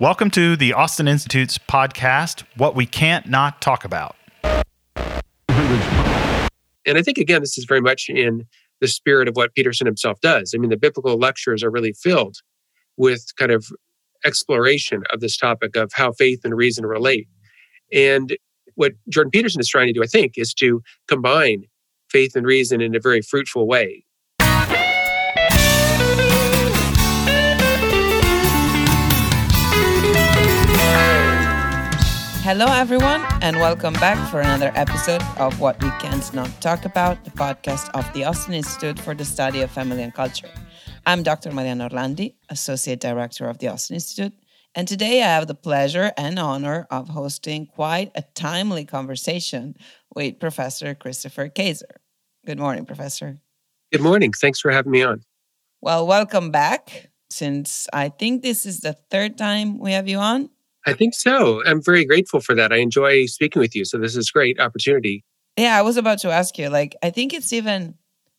Welcome to the Austin Institute's podcast, What We Can't Not Talk About. And I think, again, this is very much in the spirit of what Peterson himself does. I mean, the biblical lectures are really filled with kind of exploration of this topic of how faith and reason relate. And what Jordan Peterson is trying to do, I think, is to combine faith and reason in a very fruitful way. Hello, everyone, and welcome back for another episode of What We Can't Not Talk About, the podcast of the Austin Institute for the Study of Family and Culture. I'm Dr. Mariana Orlandi, Associate Director of the Austin Institute, and today I have the pleasure and honor of hosting quite a timely conversation with Professor Christopher Kaczor. Good morning, Professor. Good morning. Thanks for having me on. Well, welcome back, since I think this is the third time we have you on. I think so. I'm very grateful for that. I enjoy speaking with you. So this is great opportunity. Yeah, I was about to ask you. Like, I think it's even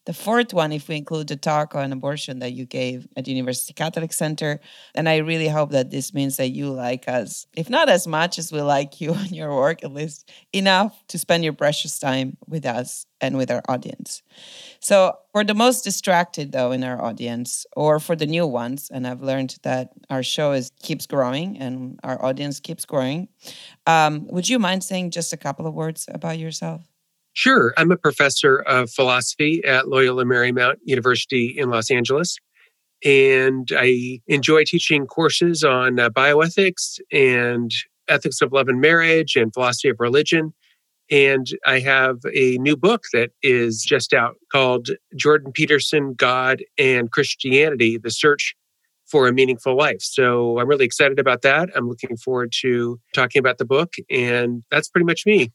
the fourth one if we include the talk on abortion that you gave at University Catholic Center. And I really hope that this means that you like us, if not as much as we like you and your work, at least enough to spend your precious time with us and with our audience. So, for the most distracted though in our audience, or for the new ones, and I've learned that our show is keeps growing and our audience keeps growing. Um, would you mind saying just a couple of words about yourself? Sure. I'm a professor of philosophy at Loyola Marymount University in Los Angeles. And I enjoy teaching courses on uh, bioethics and ethics of love and marriage and philosophy of religion. And I have a new book that is just out called Jordan Peterson, God and Christianity The Search for a Meaningful Life. So I'm really excited about that. I'm looking forward to talking about the book. And that's pretty much me.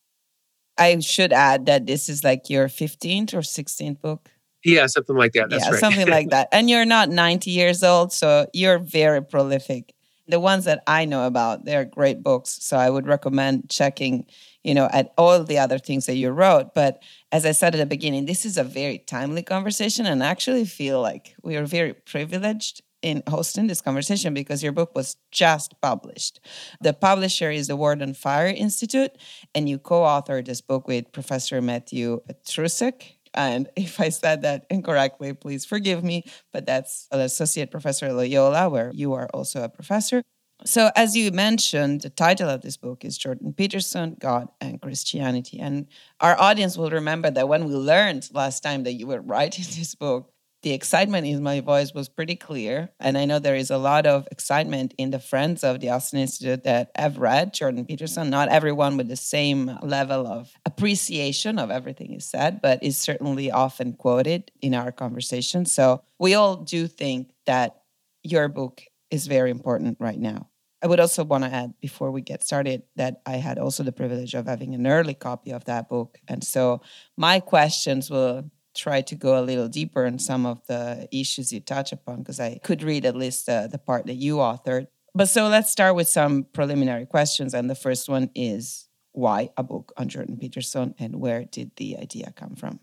I should add that this is like your 15th or 16th book. Yeah, something like that. That's yeah, right. something like that. And you're not 90 years old, so you're very prolific. The ones that I know about, they're great books. So I would recommend checking, you know, at all the other things that you wrote. But as I said at the beginning, this is a very timely conversation and I actually feel like we are very privileged in hosting this conversation because your book was just published. The publisher is the Word on Fire Institute, and you co authored this book with Professor Matthew Petrusek. And if I said that incorrectly, please forgive me, but that's an associate professor at Loyola, where you are also a professor. So, as you mentioned, the title of this book is Jordan Peterson, God and Christianity. And our audience will remember that when we learned last time that you were writing this book, the excitement in my voice was pretty clear. And I know there is a lot of excitement in the friends of the Austin Institute that have read Jordan Peterson. Not everyone with the same level of appreciation of everything he said, but is certainly often quoted in our conversation. So we all do think that your book is very important right now. I would also want to add before we get started that I had also the privilege of having an early copy of that book. And so my questions will try to go a little deeper in some of the issues you touch upon because I could read at least uh, the part that you authored. But so let's start with some preliminary questions. And the first one is why a book on Jordan Peterson and where did the idea come from?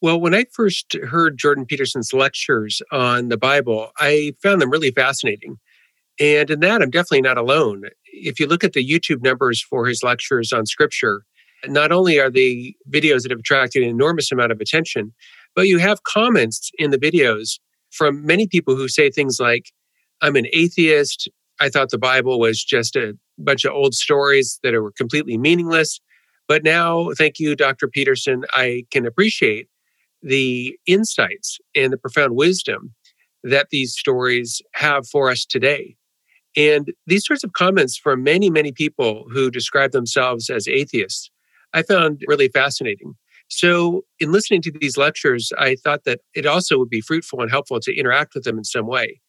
Well, when I first heard Jordan Peterson's lectures on the Bible, I found them really fascinating. And in that, I'm definitely not alone. If you look at the YouTube numbers for his lectures on scripture, not only are the videos that have attracted an enormous amount of attention, but you have comments in the videos from many people who say things like, I'm an atheist. I thought the Bible was just a bunch of old stories that were completely meaningless. But now, thank you, Dr. Peterson, I can appreciate the insights and the profound wisdom that these stories have for us today. And these sorts of comments from many, many people who describe themselves as atheists I found really fascinating. So, in listening to these lectures, I thought that it also would be fruitful and helpful to interact with them in some way.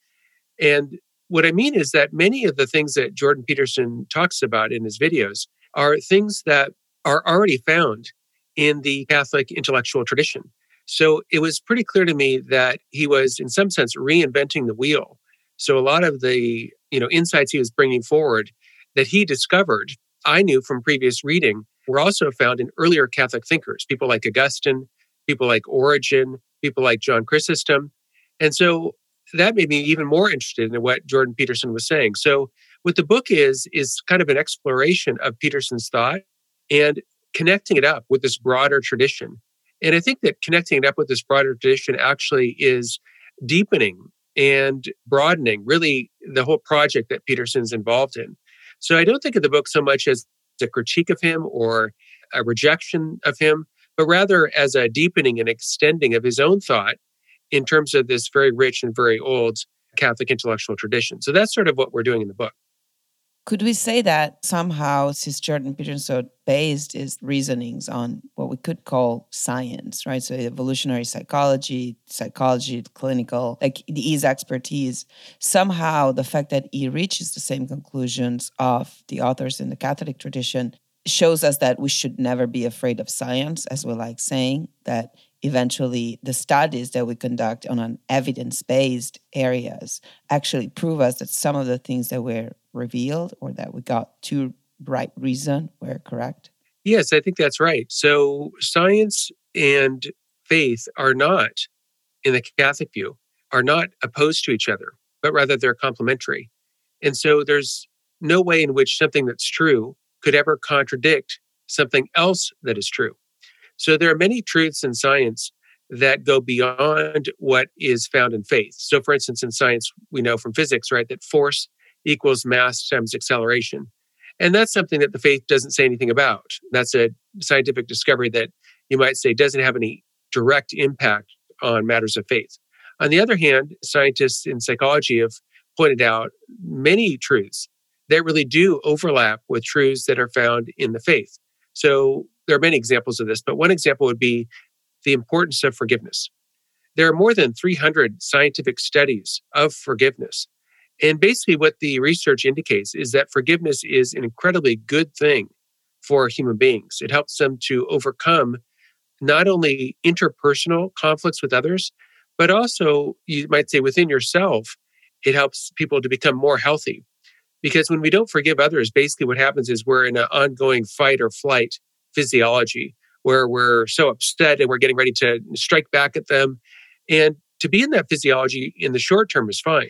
And what I mean is that many of the things that Jordan Peterson talks about in his videos are things that are already found in the Catholic intellectual tradition. So it was pretty clear to me that he was, in some sense, reinventing the wheel. So a lot of the you know insights he was bringing forward that he discovered, I knew from previous reading were also found in earlier Catholic thinkers, people like Augustine, people like Origen, people like John Chrysostom. And so that made me even more interested in what Jordan Peterson was saying. So What the book is, is kind of an exploration of Peterson's thought and connecting it up with this broader tradition. And I think that connecting it up with this broader tradition actually is deepening and broadening really the whole project that Peterson's involved in. So I don't think of the book so much as a critique of him or a rejection of him, but rather as a deepening and extending of his own thought in terms of this very rich and very old Catholic intellectual tradition. So that's sort of what we're doing in the book. Could we say that somehow, since Jordan Peterson based his reasonings on could call science, right? So evolutionary psychology, psychology, clinical, like his expertise, somehow the fact that he reaches the same conclusions of the authors in the Catholic tradition shows us that we should never be afraid of science, as we like saying, that eventually the studies that we conduct on an evidence-based areas actually prove us that some of the things that were revealed or that we got to right reason were correct yes i think that's right so science and faith are not in the catholic view are not opposed to each other but rather they're complementary and so there's no way in which something that's true could ever contradict something else that is true so there are many truths in science that go beyond what is found in faith. So, for instance, in science, we know from physics, right, that force equals mass times acceleration. And that's something that the faith doesn't say anything about. That's a scientific discovery that you might say doesn't have any direct impact on matters of faith. On the other hand, scientists in psychology have pointed out many truths that really do overlap with truths that are found in the faith. So, there are many examples of this, but one example would be the importance of forgiveness. There are more than 300 scientific studies of forgiveness. And basically, what the research indicates is that forgiveness is an incredibly good thing for human beings. It helps them to overcome not only interpersonal conflicts with others, but also, you might say, within yourself, it helps people to become more healthy. Because when we don't forgive others, basically what happens is we're in an ongoing fight or flight physiology where we're so upset and we're getting ready to strike back at them. And to be in that physiology in the short term is fine.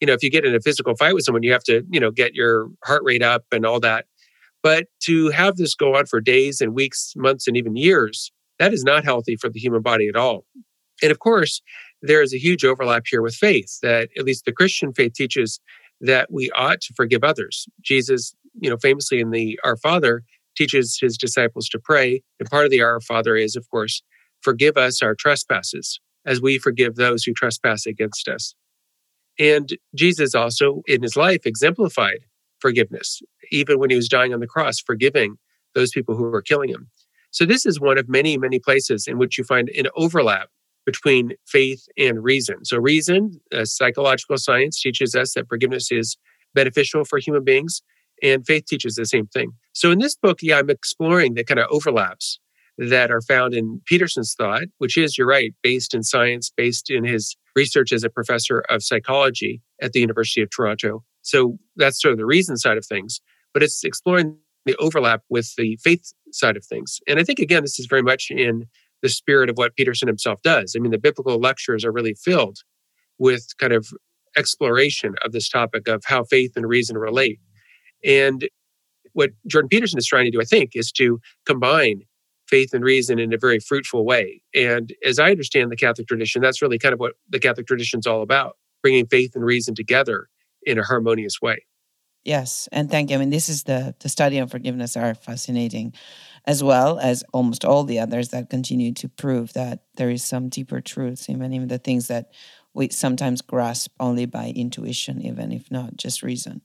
You know, if you get in a physical fight with someone, you have to, you know, get your heart rate up and all that. But to have this go on for days and weeks, months, and even years, that is not healthy for the human body at all. And of course, there is a huge overlap here with faith that at least the Christian faith teaches that we ought to forgive others. Jesus, you know, famously in the Our Father, teaches his disciples to pray. And part of the Our Father is, of course, forgive us our trespasses as we forgive those who trespass against us. And Jesus also, in his life, exemplified forgiveness, even when he was dying on the cross, forgiving those people who were killing him. So, this is one of many, many places in which you find an overlap between faith and reason. So, reason, uh, psychological science, teaches us that forgiveness is beneficial for human beings. And faith teaches the same thing. So in this book, yeah, I'm exploring the kind of overlaps that are found in Peterson's thought, which is, you're right, based in science, based in his research as a professor of psychology at the University of Toronto. So that's sort of the reason side of things, but it's exploring the overlap with the faith side of things. And I think, again, this is very much in the spirit of what Peterson himself does. I mean, the biblical lectures are really filled with kind of exploration of this topic of how faith and reason relate. And what Jordan Peterson is trying to do, I think, is to combine faith and reason in a very fruitful way. And as I understand the Catholic tradition, that's really kind of what the Catholic tradition is all about bringing faith and reason together in a harmonious way. Yes, and thank you. I mean, this is the the study of forgiveness are fascinating, as well as almost all the others that continue to prove that there is some deeper truths, even even the things that we sometimes grasp only by intuition, even if not just reason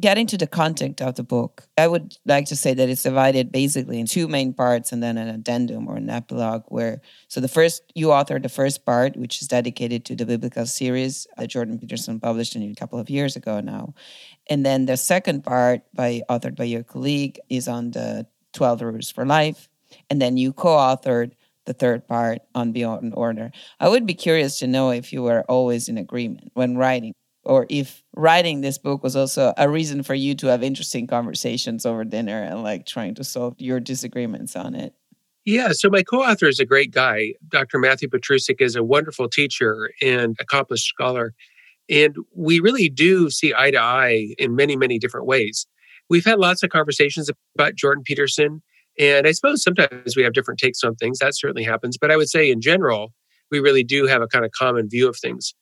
getting to the content of the book, I would like to say that it's divided basically in two main parts and then an addendum or an epilogue. Where so the first you authored the first part, which is dedicated to the biblical series that Jordan Peterson published a couple of years ago now, and then the second part by authored by your colleague is on the Twelve Rules for Life, and then you co-authored the third part on Beyond Order. I would be curious to know if you were always in agreement when writing or if writing this book was also a reason for you to have interesting conversations over dinner and like trying to solve your disagreements on it. Yeah, so my co author is a great guy. Dr. Matthew Petrusek is a wonderful teacher and accomplished scholar. And we really do see eye to eye in many, many different ways. We've had lots of conversations about Jordan Peterson. And I suppose sometimes we have different takes on things. That certainly happens. But I would say in general, we really do have a kind of common view of things.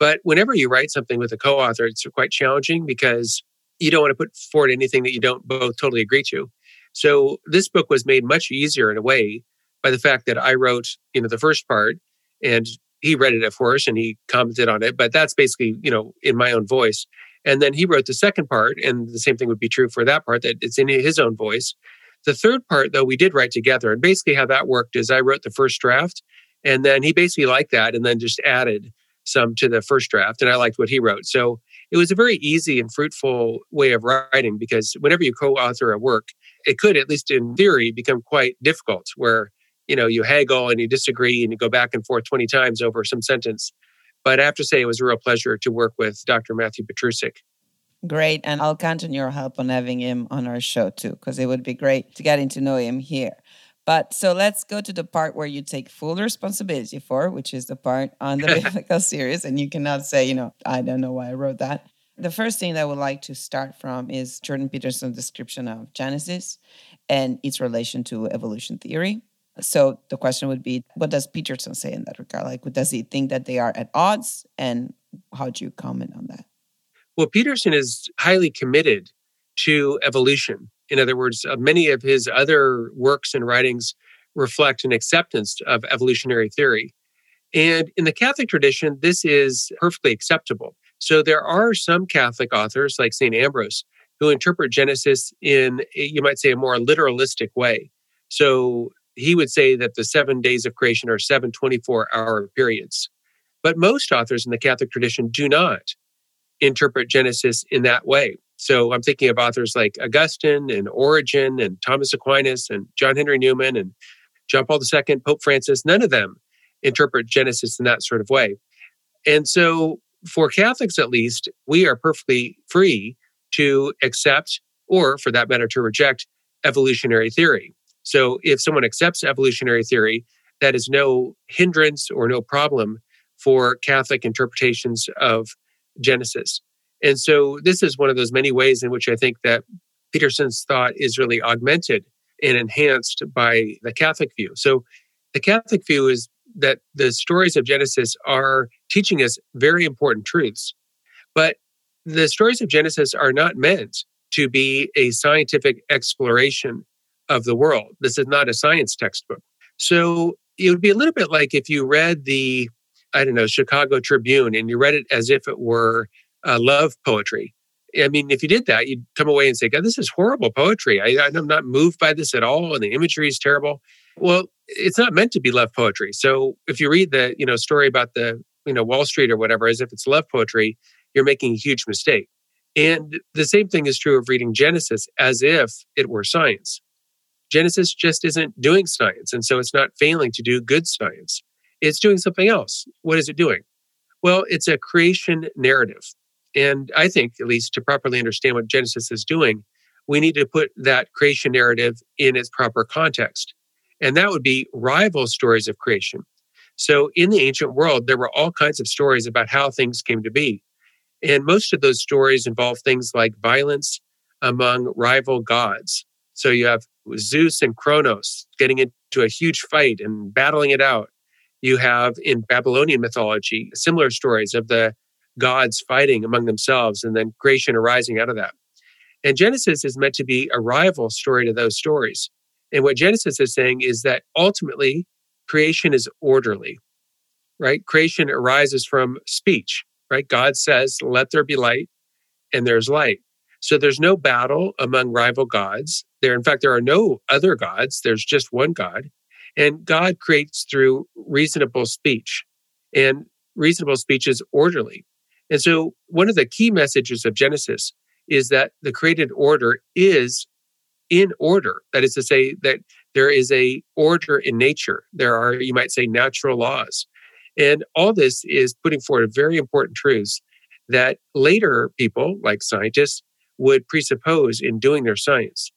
But whenever you write something with a co author, it's quite challenging because you don't want to put forward anything that you don't both totally agree to. So this book was made much easier in a way by the fact that I wrote, you know, the first part and he read it, of course, and he commented on it. But that's basically, you know, in my own voice. And then he wrote the second part, and the same thing would be true for that part, that it's in his own voice. The third part, though, we did write together. And basically, how that worked is I wrote the first draft, and then he basically liked that and then just added some to the first draft. And I liked what he wrote. So it was a very easy and fruitful way of writing because whenever you co author a work, it could, at least in theory, become quite difficult where you know you haggle and you disagree and you go back and forth 20 times over some sentence but I have to say, it was a real pleasure to work with Dr. Matthew Petrusek. Great. And I'll count on your help on having him on our show too, because it would be great to getting to know him here. But so let's go to the part where you take full responsibility for, which is the part on the biblical series. And you cannot say, you know, I don't know why I wrote that. The first thing that I would like to start from is Jordan Peterson's description of Genesis and its relation to evolution theory. So the question would be, what does Peterson say in that regard? Like, does he think that they are at odds? And how do you comment on that? Well, Peterson is highly committed to evolution. In other words, uh, many of his other works and writings reflect an acceptance of evolutionary theory. And in the Catholic tradition, this is perfectly acceptable. So there are some Catholic authors, like St. Ambrose, who interpret Genesis in, you might say, a more literalistic way. So he would say that the seven days of creation are seven 24 hour periods. But most authors in the Catholic tradition do not interpret Genesis in that way. So I'm thinking of authors like Augustine and Origen and Thomas Aquinas and John Henry Newman and John Paul II, Pope Francis. None of them interpret Genesis in that sort of way. And so for Catholics, at least, we are perfectly free to accept or, for that matter, to reject evolutionary theory. So if someone accepts evolutionary theory, that is no hindrance or no problem for Catholic interpretations of Genesis. And so this is one of those many ways in which I think that Peterson's thought is really augmented and enhanced by the Catholic view. So the Catholic view is that the stories of Genesis are teaching us very important truths. But the stories of Genesis are not meant to be a scientific exploration of the world. This is not a science textbook. So it would be a little bit like if you read the, I don't know, Chicago Tribune and you read it as if it were uh, love poetry. I mean, if you did that, you'd come away and say, God, this is horrible poetry. I, I'm not moved by this at all. And the imagery is terrible. Well, it's not meant to be love poetry. So if you read the, you know, story about the, you know, Wall Street or whatever, as if it's love poetry, you're making a huge mistake. And the same thing is true of reading Genesis as if it were science. Genesis just isn't doing science. And so it's not failing to do good science. It's doing something else. What is it doing? Well, it's a creation narrative. And I think, at least to properly understand what Genesis is doing, we need to put that creation narrative in its proper context. And that would be rival stories of creation. So in the ancient world, there were all kinds of stories about how things came to be. And most of those stories involve things like violence among rival gods. So you have Zeus and Kronos getting into a huge fight and battling it out. You have in Babylonian mythology similar stories of the gods fighting among themselves and then creation arising out of that. And Genesis is meant to be a rival story to those stories. And what Genesis is saying is that ultimately creation is orderly, right? Creation arises from speech, right? God says, let there be light, and there's light. So there's no battle among rival gods. There, in fact, there are no other gods. There's just one God. And God creates through reasonable speech. And reasonable speech is orderly. And so one of the key messages of Genesis is that the created order is in order. That is to say, that there is a order in nature. There are, you might say, natural laws. And all this is putting forward very important truths that later people, like scientists, would presuppose in doing their science.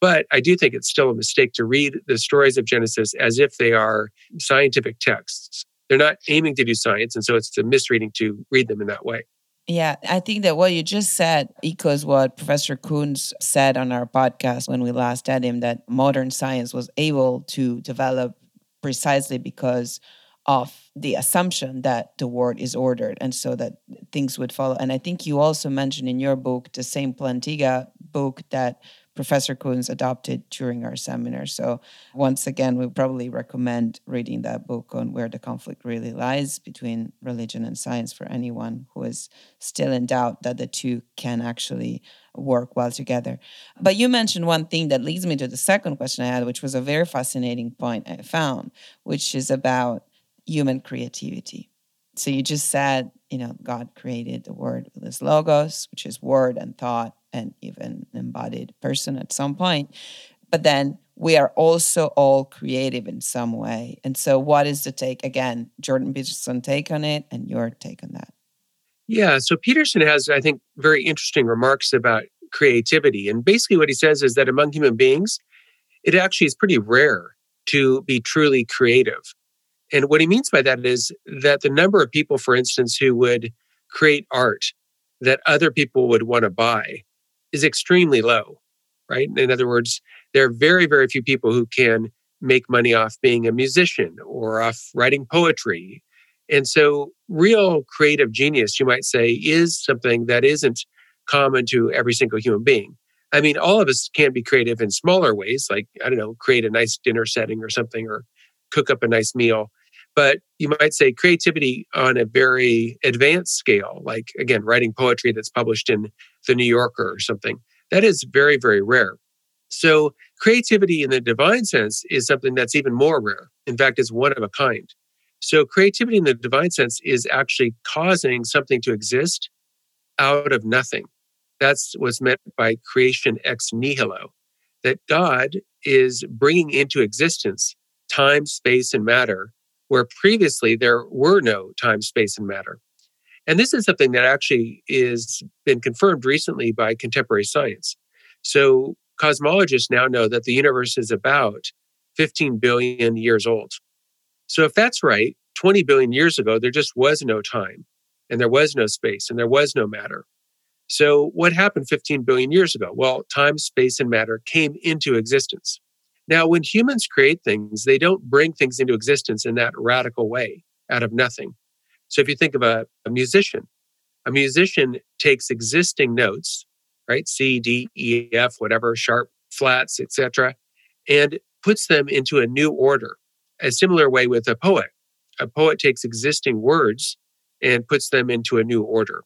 But I do think it's still a mistake to read the stories of Genesis as if they are scientific texts. They're not aiming to do science, and so it's a misreading to read them in that way. Yeah, I think that what you just said echoes what Professor Koons said on our podcast when we last had him that modern science was able to develop precisely because of the assumption that the world is ordered and so that things would follow. And I think you also mentioned in your book the same Plantinga book that Professor Koons adopted during our seminar. So, once again, we probably recommend reading that book on where the conflict really lies between religion and science for anyone who is still in doubt that the two can actually work well together. But you mentioned one thing that leads me to the second question I had, which was a very fascinating point I found, which is about human creativity. So you just said, you know, God created the word with his logos, which is word and thought and even embodied person at some point. But then we are also all creative in some way. And so what is the take? Again, Jordan Peterson take on it and your take on that. Yeah. So Peterson has, I think, very interesting remarks about creativity. And basically what he says is that among human beings, it actually is pretty rare to be truly creative. And what he means by that is that the number of people, for instance, who would create art that other people would want to buy is extremely low, right? In other words, there are very, very few people who can make money off being a musician or off writing poetry. And so, real creative genius, you might say, is something that isn't common to every single human being. I mean, all of us can be creative in smaller ways, like, I don't know, create a nice dinner setting or something, or cook up a nice meal. But you might say creativity on a very advanced scale, like again, writing poetry that's published in the New Yorker or something, that is very, very rare. So creativity in the divine sense is something that's even more rare. In fact, it's one of a kind. So creativity in the divine sense is actually causing something to exist out of nothing. That's what's meant by creation ex nihilo, that God is bringing into existence time, space, and matter where previously there were no time, space, and matter. And this is something that actually is been confirmed recently by contemporary science. So cosmologists now know that the universe is about 15 billion years old. So if that's right, 20 billion years ago, there just was no time and there was no space and there was no matter. So what happened 15 billion years ago? Well, time, space, and matter came into existence. Now, when humans create things, they don't bring things into existence in that radical way out of nothing. So if you think of a, a musician, a musician takes existing notes, right? C, D, E, F, whatever, sharp, flats, etc., and puts them into a new order. A similar way with a poet. A poet takes existing words and puts them into a new order.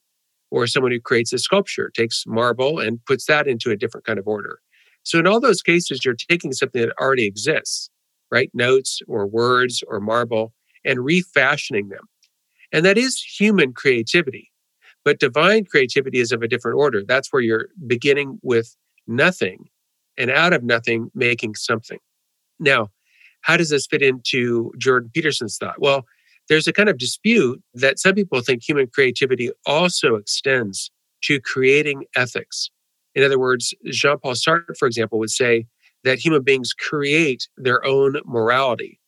Or someone who creates a sculpture takes marble and puts that into a different kind of order. So in all those cases, you're taking something that already exists, right? Notes or words or marble and refashioning them. And that is human creativity. But divine creativity is of a different order. That's where you're beginning with nothing and out of nothing making something. Now, how does this fit into Jordan Peterson's thought? Well, there's a kind of dispute that some people think human creativity also extends to creating ethics in other words, Jean Paul Sartre, for example, would say that human beings create their own morality,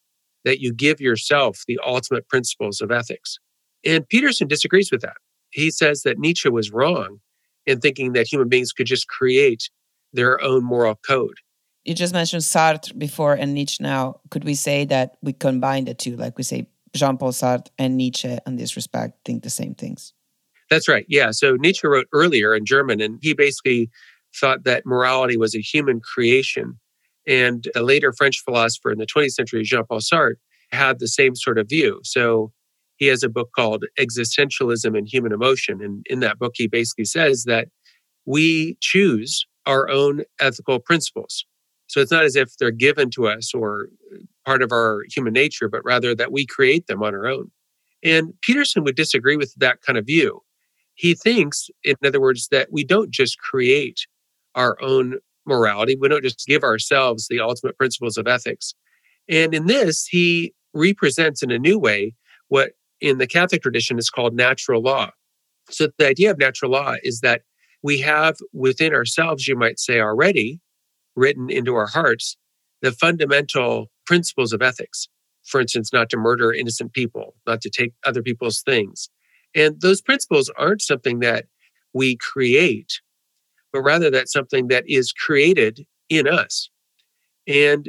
that you give yourself the ultimate principles of ethics. And Peterson disagrees with that. He says that Nietzsche was wrong in thinking that human beings could just create their own moral code. You just mentioned Sartre before and Nietzsche now. Could we say that we combine the two? Like we say Jean Paul Sartre and Nietzsche in this respect think the same things? That's right. Yeah. So Nietzsche wrote earlier in German, and he basically thought that morality was a human creation. And a later French philosopher in the 20th century, Jean Paul Sartre, had the same sort of view. So he has a book called Existentialism and Human Emotion. And in that book, he basically says that we choose our own ethical principles. So it's not as if they're given to us or part of our human nature, but rather that we create them on our own. And Peterson would disagree with that kind of view. He thinks, in other words, that we don't just create our own morality, we don't just give ourselves the ultimate principles of ethics. And in this, he represents in a new way what in the Catholic tradition is called natural law. So the idea of natural law is that we have within ourselves, you might say already, written into our hearts, the fundamental principles of ethics. For instance, not to murder innocent people, not to take other people's things, And those principles aren't something that we create, but rather that's something that is created in us. And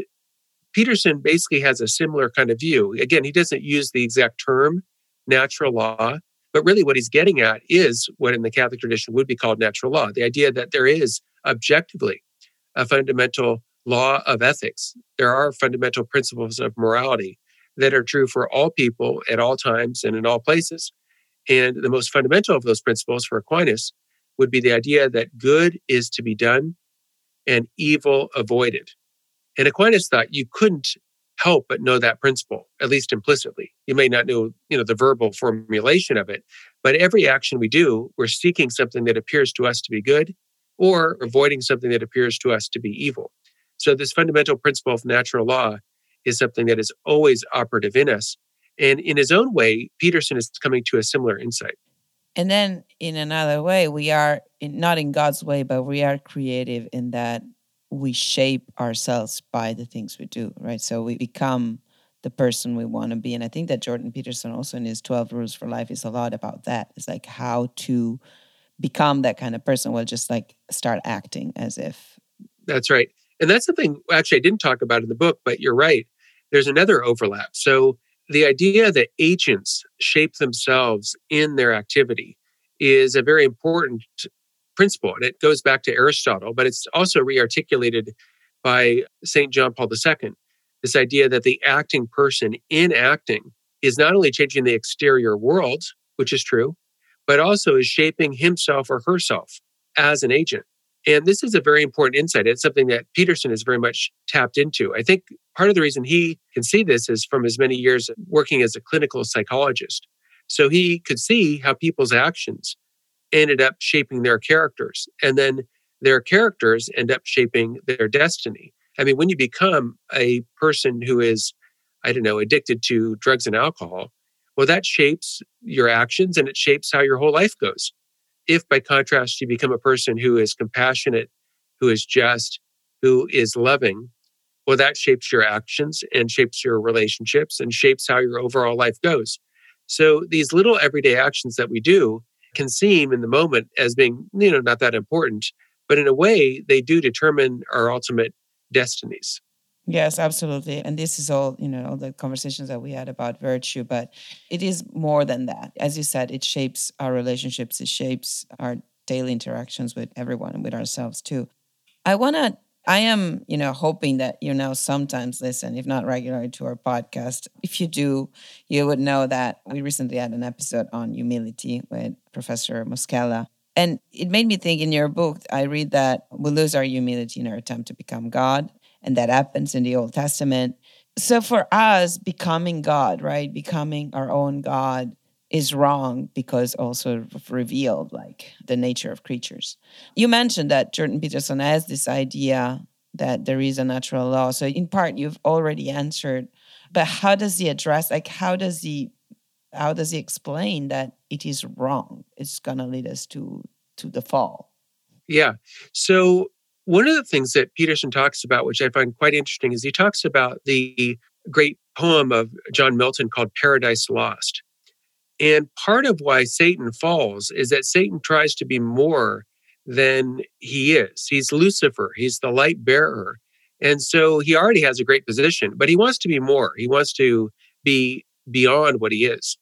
Peterson basically has a similar kind of view. Again, he doesn't use the exact term natural law, but really what he's getting at is what in the Catholic tradition would be called natural law the idea that there is objectively a fundamental law of ethics. There are fundamental principles of morality that are true for all people at all times and in all places. And the most fundamental of those principles for Aquinas would be the idea that good is to be done and evil avoided. And Aquinas thought you couldn't help but know that principle, at least implicitly. You may not know, you know, the verbal formulation of it, but every action we do, we're seeking something that appears to us to be good or avoiding something that appears to us to be evil. So this fundamental principle of natural law is something that is always operative in us. And in his own way, Peterson is coming to a similar insight. And then in another way, we are in, not in God's way, but we are creative in that we shape ourselves by the things we do, right? So we become the person we want to be. And I think that Jordan Peterson also in his 12 rules for life is a lot about that. It's like how to become that kind of person. Well, just like start acting as if. That's right. And that's something actually I didn't talk about in the book, but you're right. There's another overlap. So the idea that agents shape themselves in their activity is a very important principle. And it goes back to Aristotle, but it's also rearticulated by St. John Paul II. This idea that the acting person in acting is not only changing the exterior world, which is true, but also is shaping himself or herself as an agent. And this is a very important insight. It's something that Peterson is very much tapped into. I think part of the reason he can see this is from his many years working as a clinical psychologist. So he could see how people's actions ended up shaping their characters. And then their characters end up shaping their destiny. I mean, when you become a person who is, I don't know, addicted to drugs and alcohol, well, that shapes your actions and it shapes how your whole life goes. If by contrast, you become a person who is compassionate, who is just, who is loving, well, that shapes your actions and shapes your relationships and shapes how your overall life goes. So these little everyday actions that we do can seem in the moment as being, you know, not that important, but in a way, they do determine our ultimate destinies. Yes, absolutely. And this is all, you know, all the conversations that we had about virtue, but it is more than that. As you said, it shapes our relationships, it shapes our daily interactions with everyone and with ourselves too. I want to I am, you know, hoping that you now sometimes listen, if not regularly, to our podcast. If you do, you would know that we recently had an episode on humility with Professor Moschella. And it made me think in your book, I read that we lose our humility in our attempt to become God. And that happens in the Old Testament. So for us, becoming God, right? Becoming our own God is wrong because also revealed like the nature of creatures. You mentioned that Jordan Peterson has this idea that there is a natural law. So in part you've already answered, but how does he address like how does he how does he explain that it is wrong? It's to lead us to to the fall. Yeah. So one of the things that Peterson talks about, which I find quite interesting, is he talks about the great poem of John Milton called Paradise Lost. And part of why Satan falls is that Satan tries to be more than he is. He's Lucifer, he's the light bearer. And so he already has a great position, but he wants to be more. He wants to be beyond what he is.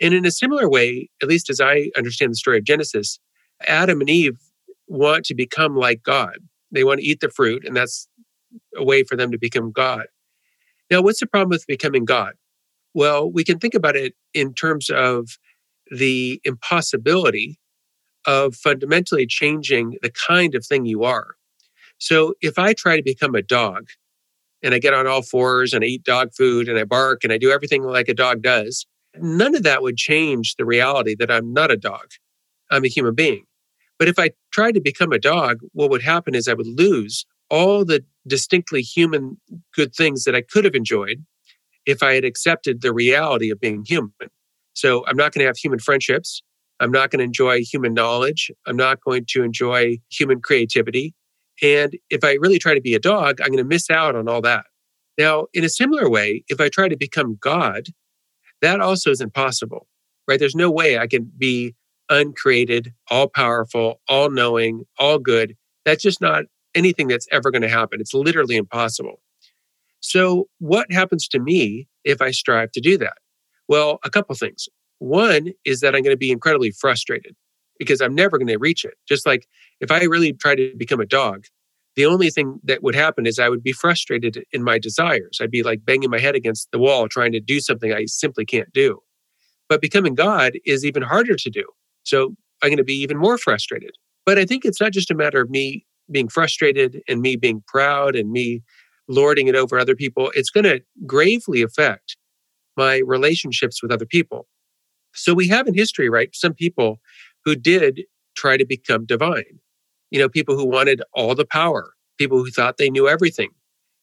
And in a similar way, at least as I understand the story of Genesis, Adam and Eve want to become like God. They want to eat the fruit, and that's a way for them to become God. Now, what's the problem with becoming God? Well, we can think about it in terms of the impossibility of fundamentally changing the kind of thing you are. So if I try to become a dog and I get on all fours and I eat dog food and I bark and I do everything like a dog does, none of that would change the reality that I'm not a dog. I'm a human being. But if I tried to become a dog, what would happen is I would lose all the distinctly human good things that I could have enjoyed if I had accepted the reality of being human. So I'm not going to have human friendships. I'm not going to enjoy human knowledge. I'm not going to enjoy human creativity. And if I really try to be a dog, I'm going to miss out on all that. Now, in a similar way, if I try to become God, that also is impossible right? There's no way I can be uncreated, all powerful, all knowing, all good. That's just not anything that's ever going to happen. It's literally impossible. So, what happens to me if I strive to do that? Well, a couple things. One is that I'm going to be incredibly frustrated because I'm never going to reach it. Just like if I really try to become a dog, the only thing that would happen is I would be frustrated in my desires. I'd be like banging my head against the wall trying to do something I simply can't do. But becoming God is even harder to do. So I'm going to be even more frustrated. But I think it's not just a matter of me being frustrated and me being proud and me lording it over other people. It's going to gravely affect my relationships with other people. So we have in history, right, some people who did try to become divine. You know, people who wanted all the power, people who thought they knew everything.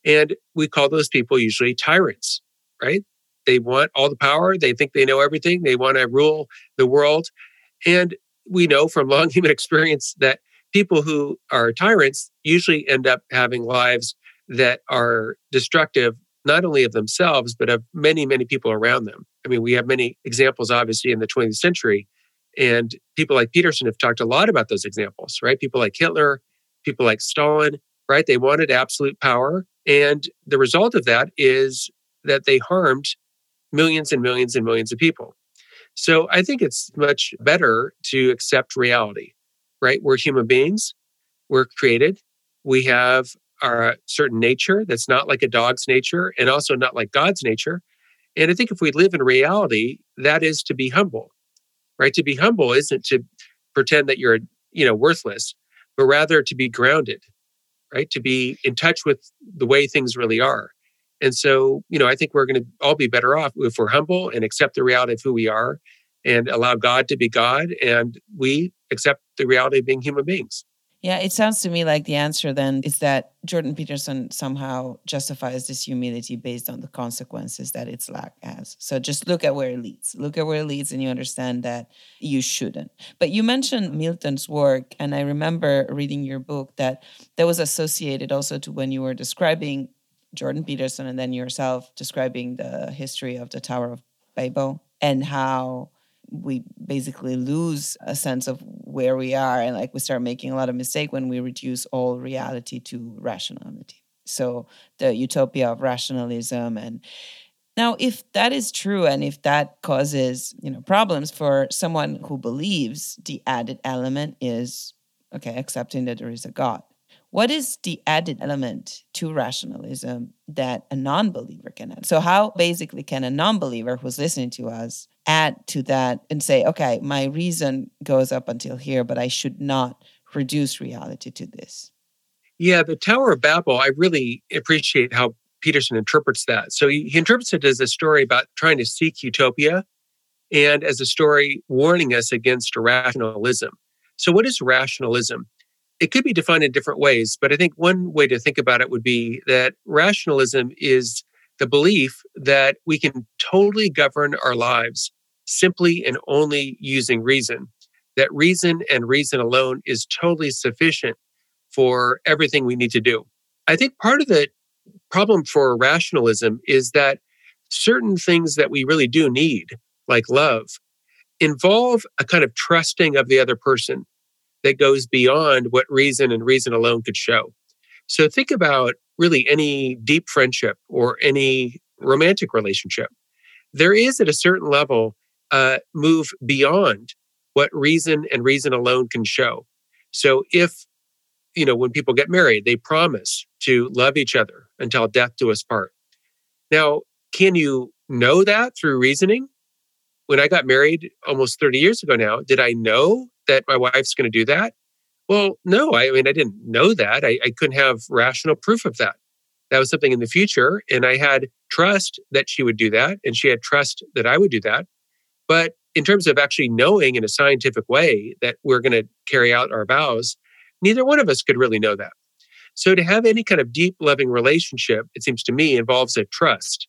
And we call those people usually tyrants, right? They want all the power. They think they know everything. They want to rule the world. And we know from long human experience that people who are tyrants usually end up having lives that are destructive, not only of themselves, but of many, many people around them. I mean, we have many examples, obviously, in the 20th century. And people like Peterson have talked a lot about those examples, right? People like Hitler, people like Stalin, right? They wanted absolute power. And the result of that is that they harmed millions and millions and millions of people. So I think it's much better to accept reality, right? We're human beings, we're created, we have our certain nature that's not like a dog's nature and also not like God's nature. And I think if we live in reality, that is to be humble, right? To be humble isn't to pretend that you're, you know, worthless, but rather to be grounded, right? To be in touch with the way things really are. And so, you know, I think we're going to all be better off if we're humble and accept the reality of who we are and allow God to be God and we accept the reality of being human beings. Yeah, it sounds to me like the answer then is that Jordan Peterson somehow justifies this humility based on the consequences that its lack has. So just look at where it leads. Look at where it leads, and you understand that you shouldn't. But you mentioned Milton's work, and I remember reading your book that that was associated also to when you were describing Jordan Peterson and then yourself describing the history of the Tower of Babel and how we basically lose a sense of where we are and like we start making a lot of mistake when we reduce all reality to rationality. So the utopia of rationalism and now if that is true and if that causes you know problems for someone who believes the added element is okay accepting that there is a god what is the added element to rationalism that a non-believer can add? So how basically can a non-believer who's listening to us add to that and say okay my reason goes up until here but i should not reduce reality to this. Yeah the tower of babel i really appreciate how peterson interprets that. So he, he interprets it as a story about trying to seek utopia and as a story warning us against rationalism. So what is rationalism? It could be defined in different ways, but I think one way to think about it would be that rationalism is the belief that we can totally govern our lives simply and only using reason, that reason and reason alone is totally sufficient for everything we need to do. I think part of the problem for rationalism is that certain things that we really do need, like love, involve a kind of trusting of the other person that goes beyond what reason and reason alone could show. So think about really any deep friendship or any romantic relationship. There is at a certain level uh, move beyond what reason and reason alone can show. So if you know when people get married, they promise to love each other until death do us part. Now, can you know that through reasoning? When I got married almost 30 years ago now, did I know that my wife's going to do that? Well, no, I, mean, I didn't know that. I, I couldn't have rational proof of that. That was something in the future. And I had trust that she would do that. And she had trust that I would do that. But in terms of actually knowing in a scientific way that we're going to carry out our vows, neither one of us could really know that. So to have any kind of deep, loving relationship, it seems to me, involves a trust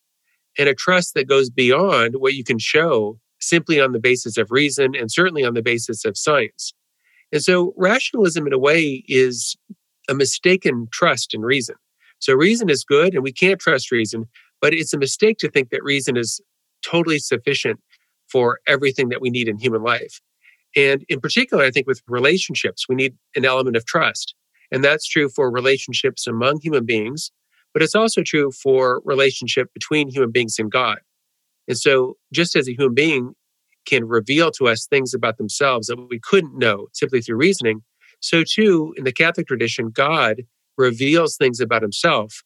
and a trust that goes beyond what you can show simply on the basis of reason and certainly on the basis of science. And so rationalism, in a way, is a mistaken trust in reason. So reason is good and we can't trust reason, but it's a mistake to think that reason is totally sufficient for everything that we need in human life. And in particular, I think with relationships, we need an element of trust. And that's true for relationships among human beings, but it's also true for relationship between human beings and God. And so just as a human being can reveal to us things about themselves that we couldn't know simply through reasoning, so too in the Catholic tradition, God reveals things about himself,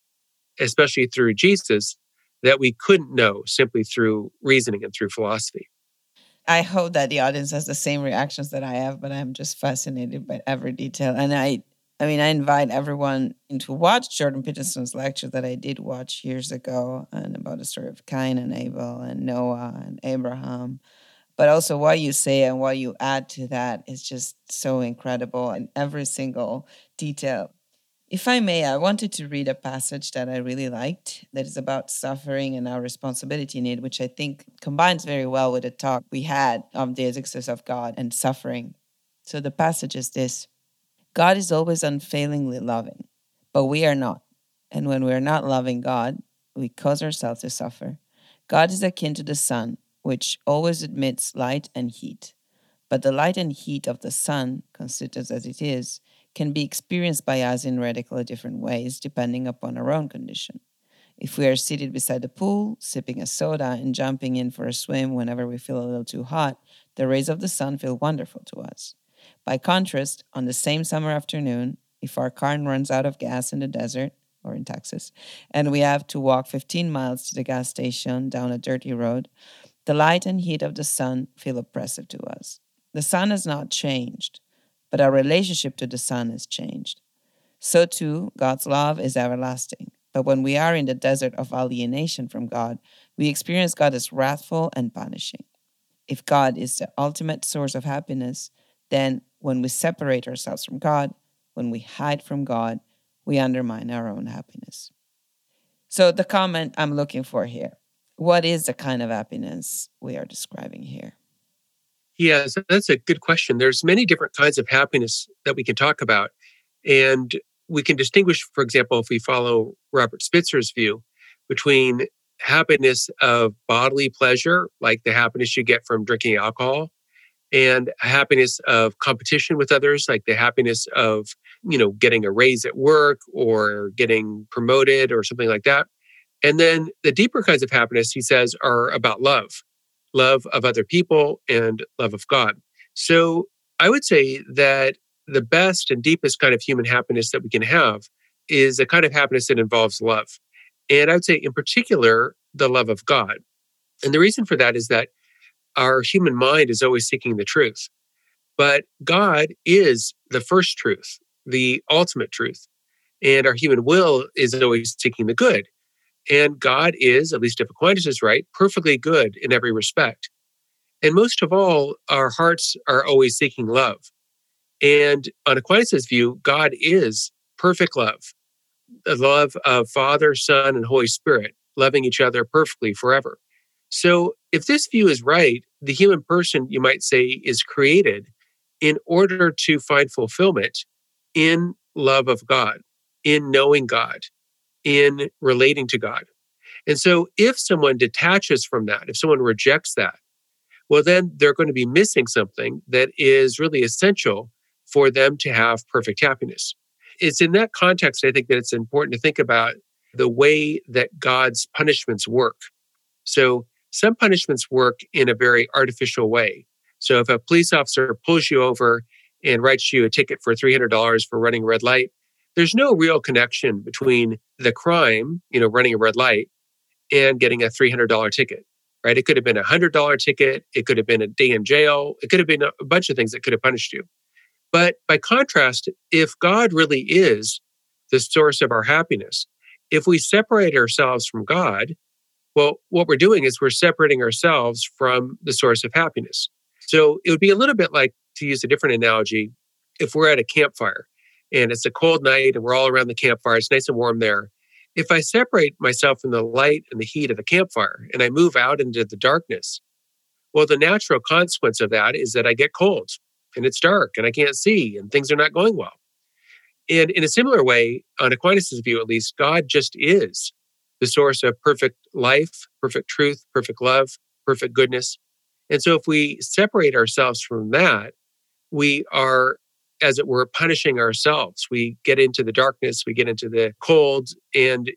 especially through Jesus, that we couldn't know simply through reasoning and through philosophy. I hope that the audience has the same reactions that I have, but I'm just fascinated by every detail. And I I mean, I invite everyone to watch Jordan Peterson's lecture that I did watch years ago and about the story of Cain and Abel and Noah and Abraham. But also what you say and what you add to that is just so incredible in every single detail. If I may, I wanted to read a passage that I really liked that is about suffering and our responsibility in it, which I think combines very well with the talk we had on the existence of God and suffering. So the passage is this God is always unfailingly loving, but we are not. And when we are not loving God, we cause ourselves to suffer. God is akin to the sun, which always admits light and heat. But the light and heat of the sun, considered as it is, can be experienced by us in radically different ways depending upon our own condition. If we are seated beside the pool, sipping a soda, and jumping in for a swim whenever we feel a little too hot, the rays of the sun feel wonderful to us. By contrast, on the same summer afternoon, if our car runs out of gas in the desert or in Texas, and we have to walk 15 miles to the gas station down a dirty road, the light and heat of the sun feel oppressive to us. The sun has not changed, but our relationship to the sun has changed. So too, God's love is everlasting. But when we are in the desert of alienation from God, we experience God as wrathful and punishing. If God is the ultimate source of happiness, then when we separate ourselves from God, when we hide from God, we undermine our own happiness. So, the comment I'm looking for here what is the kind of happiness we are describing here? Yes, that's a good question. There's many different kinds of happiness that we can talk about. And we can distinguish, for example, if we follow Robert Spitzer's view, between happiness of bodily pleasure, like the happiness you get from drinking alcohol, and happiness of competition with others, like the happiness of, you know, getting a raise at work or getting promoted or something like that. And then the deeper kinds of happiness, he says, are about love, love of other people and love of God. So I would say that the best and deepest kind of human happiness that we can have is a kind of happiness that involves love. And I would say, in particular, the love of God. And the reason for that is that our human mind is always seeking the truth. But God is the first truth, the ultimate truth. And our human will is always seeking the good. And God is, at least if Aquinas is right, perfectly good in every respect. And most of all, our hearts are always seeking love. And on Aquinas' view, God is perfect love, the love of Father, Son, and Holy Spirit, loving each other perfectly forever. So, if this view is right, the human person, you might say, is created in order to find fulfillment in love of God, in knowing God, in relating to God. And so, if someone detaches from that, if someone rejects that, well, then they're going to be missing something that is really essential for them to have perfect happiness. It's in that context, I think, that it's important to think about the way that God's punishments work. So, some punishments work in a very artificial way. So if a police officer pulls you over and writes you a ticket for $300 for running a red light, there's no real connection between the crime, you know, running a red light and getting a $300 ticket, right? It could have been a $100 ticket. It could have been a day in jail. It could have been a bunch of things that could have punished you. But by contrast, if God really is the source of our happiness, if we separate ourselves from God, well, what we're doing is we're separating ourselves from the source of happiness. So it would be a little bit like, to use a different analogy, if we're at a campfire and it's a cold night and we're all around the campfire, it's nice and warm there. If I separate myself from the light and the heat of the campfire and I move out into the darkness, well, the natural consequence of that is that I get cold and it's dark and I can't see and things are not going well. And in a similar way, on Aquinas' view at least, God just is the source of perfect life, perfect truth, perfect love, perfect goodness. And so if we separate ourselves from that, we are, as it were, punishing ourselves. We get into the darkness, we get into the cold. And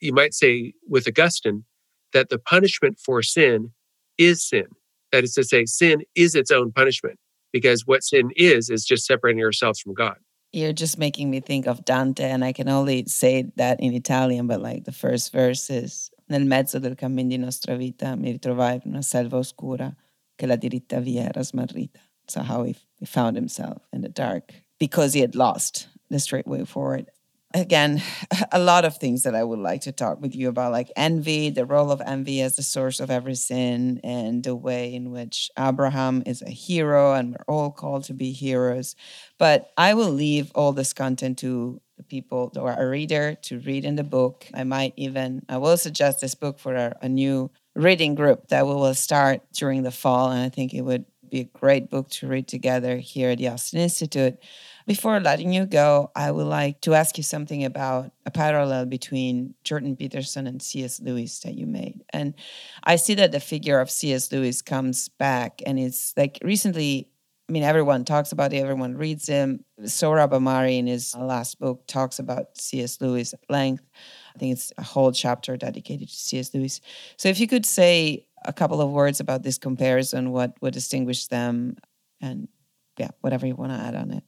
you might say with Augustine that the punishment for sin is sin. That is to say, sin is its own punishment because what sin is, is just separating ourselves from God. You're just making me think of Dante, and I can only say that in Italian, but like the first verse is Nel mezzo del cammin di nostra vita mi ritrovai in una selva oscura che la diritta via era smarrita. So how he, he found himself in the dark because he had lost the straight way forward again, a lot of things that I would like to talk with you about, like envy, the role of envy as the source of every sin, and the way in which Abraham is a hero and we're all called to be heroes. But I will leave all this content to the people who are a reader to read in the book. I might even, I will suggest this book for a, a new reading group that we will start during the fall. And I think it would be a great book to read together here at the Austin Institute. Before letting you go, I would like to ask you something about a parallel between Jordan Peterson and C.S. Lewis that you made. And I see that the figure of C.S. Lewis comes back, and it's like recently. I mean, everyone talks about it, everyone reads him. Sohrab Ahmari, in his last book, talks about C.S. Lewis at length. I think it's a whole chapter dedicated to C.S. Lewis. So, if you could say a couple of words about this comparison, what what distinguished them, and yeah, whatever you want to add on it.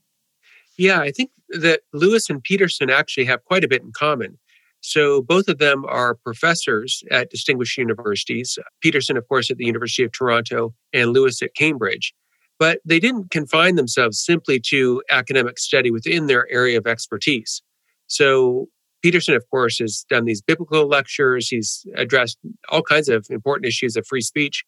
Yeah, I think that Lewis and Peterson actually have quite a bit in common. So both of them are professors at distinguished universities. Peterson, of course, at the University of Toronto, and Lewis at Cambridge. But they didn't confine themselves simply to academic study within their area of expertise. So Peterson, of course, has done these biblical lectures. He's addressed all kinds of important issues of free speech.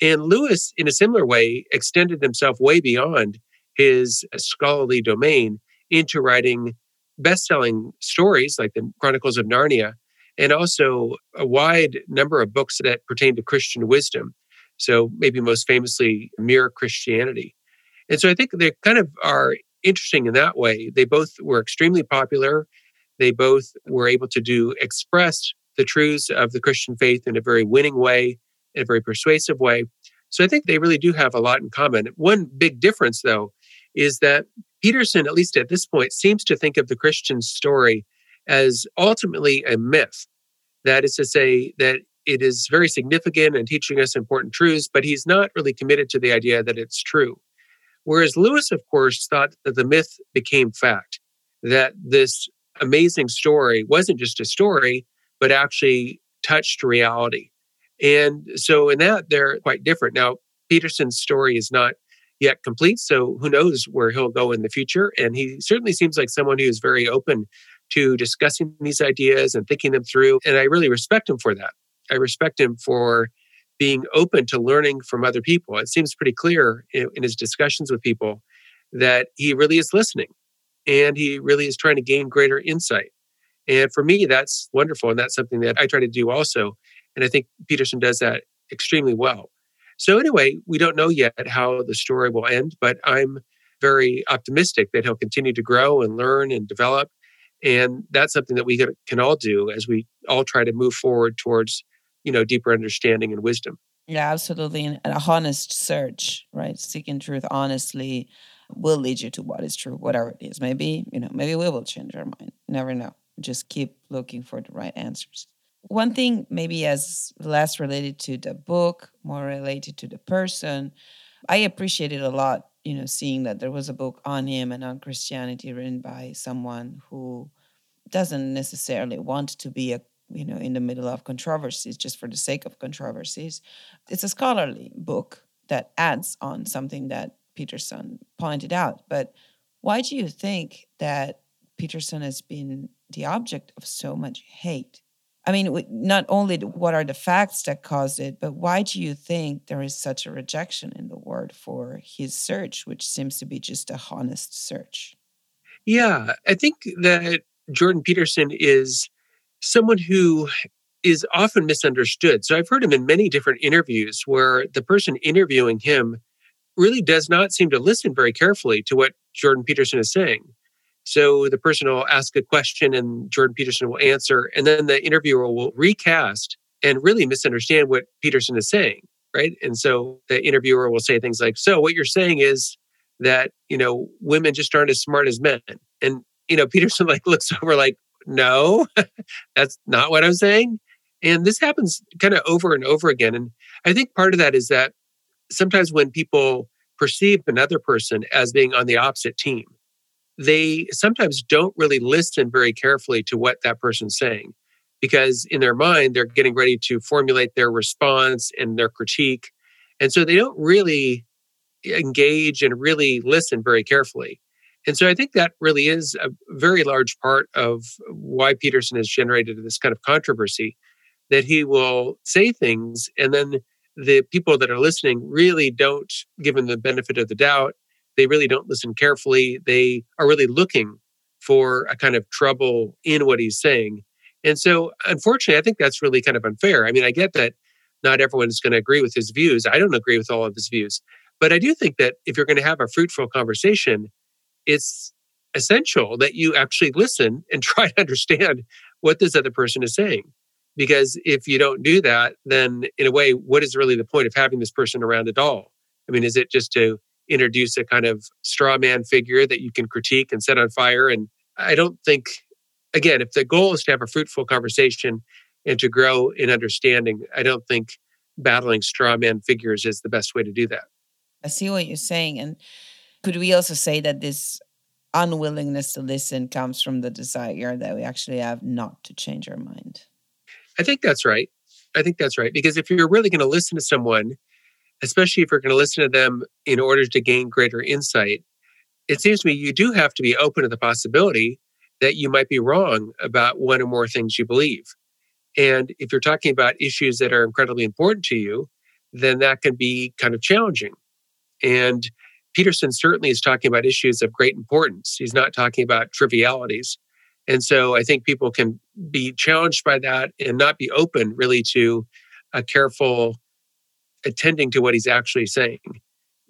And Lewis, in a similar way, extended himself way beyond his scholarly domain into writing best-selling stories like the Chronicles of Narnia and also a wide number of books that pertain to Christian wisdom. So maybe most famously Mere Christianity. And so I think they kind of are interesting in that way. They both were extremely popular. They both were able to do express the truths of the Christian faith in a very winning way, in a very persuasive way. So I think they really do have a lot in common. One big difference, though, is that Peterson, at least at this point, seems to think of the Christian story as ultimately a myth. That is to say, that it is very significant and teaching us important truths, but he's not really committed to the idea that it's true. Whereas Lewis, of course, thought that the myth became fact, that this amazing story wasn't just a story, but actually touched reality. And so, in that, they're quite different. Now, Peterson's story is not yet complete. So who knows where he'll go in the future. And he certainly seems like someone who is very open to discussing these ideas and thinking them through. And I really respect him for that. I respect him for being open to learning from other people. It seems pretty clear in, in his discussions with people that he really is listening and he really is trying to gain greater insight. And for me, that's wonderful. And that's something that I try to do also. And I think Peterson does that extremely well. So, anyway, we don't know yet how the story will end, but I'm very optimistic that he'll continue to grow and learn and develop. And that's something that we can all do as we all try to move forward towards, you know, deeper understanding and wisdom. Yeah, absolutely. And a honest search, right? Seeking truth honestly will lead you to what is true, whatever it is. Maybe, you know, maybe we will change our mind. Never know. Just keep looking for the right answers. One thing, maybe as less related to the book, more related to the person, I appreciated a lot, you know, seeing that there was a book on him and on Christianity written by someone who doesn't necessarily want to be a you know in the middle of controversies just for the sake of controversies it's a scholarly book that adds on something that peterson pointed out but why do you think that peterson has been the object of so much hate I mean, not only what are the facts that caused it, but why do you think there is such a rejection in the word for his search, which seems to be just a honest search? Yeah, I think that Jordan Peterson is someone who is often misunderstood. So I've heard him in many different interviews where the person interviewing him really does not seem to listen very carefully to what Jordan Peterson is saying. So the person will ask a question and Jordan Peterson will answer, and then the interviewer will recast and really misunderstand what Peterson is saying. right? And so the interviewer will say things like, "So what you're saying is that you know women just aren't as smart as men," and you know Peterson like looks over like, "No, that's not what I'm saying." And this happens kind of over and over again. And I think part of that is that sometimes when people perceive another person as being on the opposite team, they sometimes don't really listen very carefully to what that person's saying because in their mind, they're getting ready to formulate their response and their critique. And so they don't really engage and really listen very carefully. And so I think that really is a very large part of why Peterson has generated this kind of controversy that he will say things and then the people that are listening really don't give him the benefit of the doubt. They really don't listen carefully. They are really looking for a kind of trouble in what he's saying. And so, unfortunately, I think that's really kind of unfair. I mean, I get that not everyone is going to agree with his views. I don't agree with all of his views. But I do think that if you're going to have a fruitful conversation, it's essential that you actually listen and try to understand what this other person is saying. Because if you don't do that, then in a way, what is really the point of having this person around at all? I mean, is it just to introduce a kind of straw man figure that you can critique and set on fire? And I don't think, again, if the goal is to have a fruitful conversation and to grow in understanding, I don't think battling straw man figures is the best way to do that. I see what you're saying. And could we also say that this unwillingness to listen comes from the desire that we actually have not to change our mind? I think that's right. I think that's right. Because if you're really going to listen to someone, especially if you're going to listen to them in order to gain greater insight, it seems to me you do have to be open to the possibility that you might be wrong about one or more things you believe. And if you're talking about issues that are incredibly important to you, then that can be kind of challenging. And Peterson certainly is talking about issues of great importance. He's not talking about trivialities. And so I think people can be challenged by that and not be open really to a careful attending to what he's actually saying.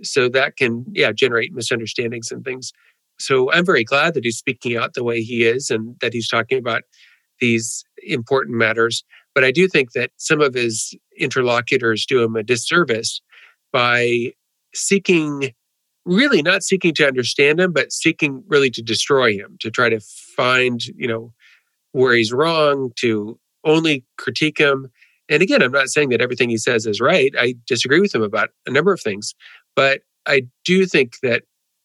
So that can, yeah, generate misunderstandings and things. So I'm very glad that he's speaking out the way he is and that he's talking about these important matters. But I do think that some of his interlocutors do him a disservice by seeking really not seeking to understand him, but seeking really to destroy him, to try to find, you know, where he's wrong, to only critique him. And again, I'm not saying that everything he says is right. I disagree with him about a number of things. But I do think that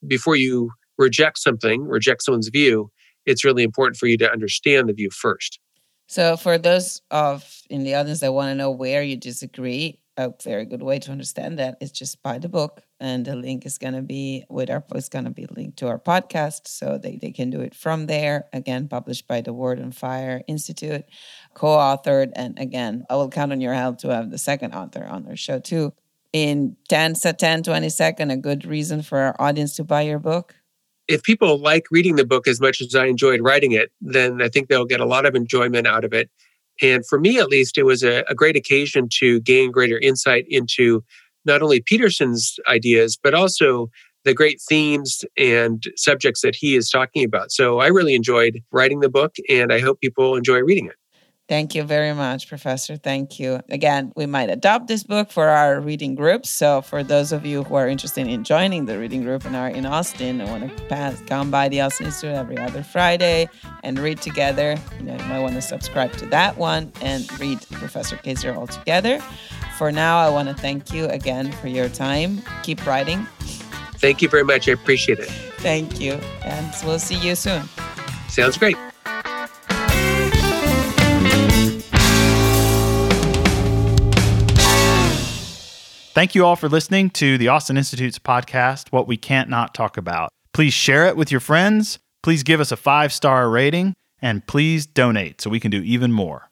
before you reject something, reject someone's view, it's really important for you to understand the view first. So, for those of in the audience that want to know where you disagree, a very good way to understand that is just buy the book and the link is going to be with our it's going to be linked to our podcast so they, they can do it from there. Again published by the Word on Fire Institute co-authored and again i will count on your help to have the second author on our show too. In 10 10 20 second a good reason for our audience to buy your book? If people like reading the book as much as i enjoyed writing it then i think they'll get a lot of enjoyment out of it. And for me, at least, it was a, a great occasion to gain greater insight into not only Peterson's ideas, but also the great themes and subjects that he is talking about. So I really enjoyed writing the book, and I hope people enjoy reading it. Thank you very much, Professor. Thank you. Again, we might adopt this book for our reading groups. So, for those of you who are interested in joining the reading group and are in Austin and want to pass, come by the Austin Institute every other Friday and read together, you know, you might want to subscribe to that one and read Professor Kaczor all together. For now, I want to thank you again for your time. Keep writing. Thank you very much. I appreciate it. Thank you. And we'll see you soon. Sounds great. Thank you all for listening to the Austin Institute's podcast, What We Can't Not Talk About. Please share it with your friends. Please give us a five star rating and please donate so we can do even more.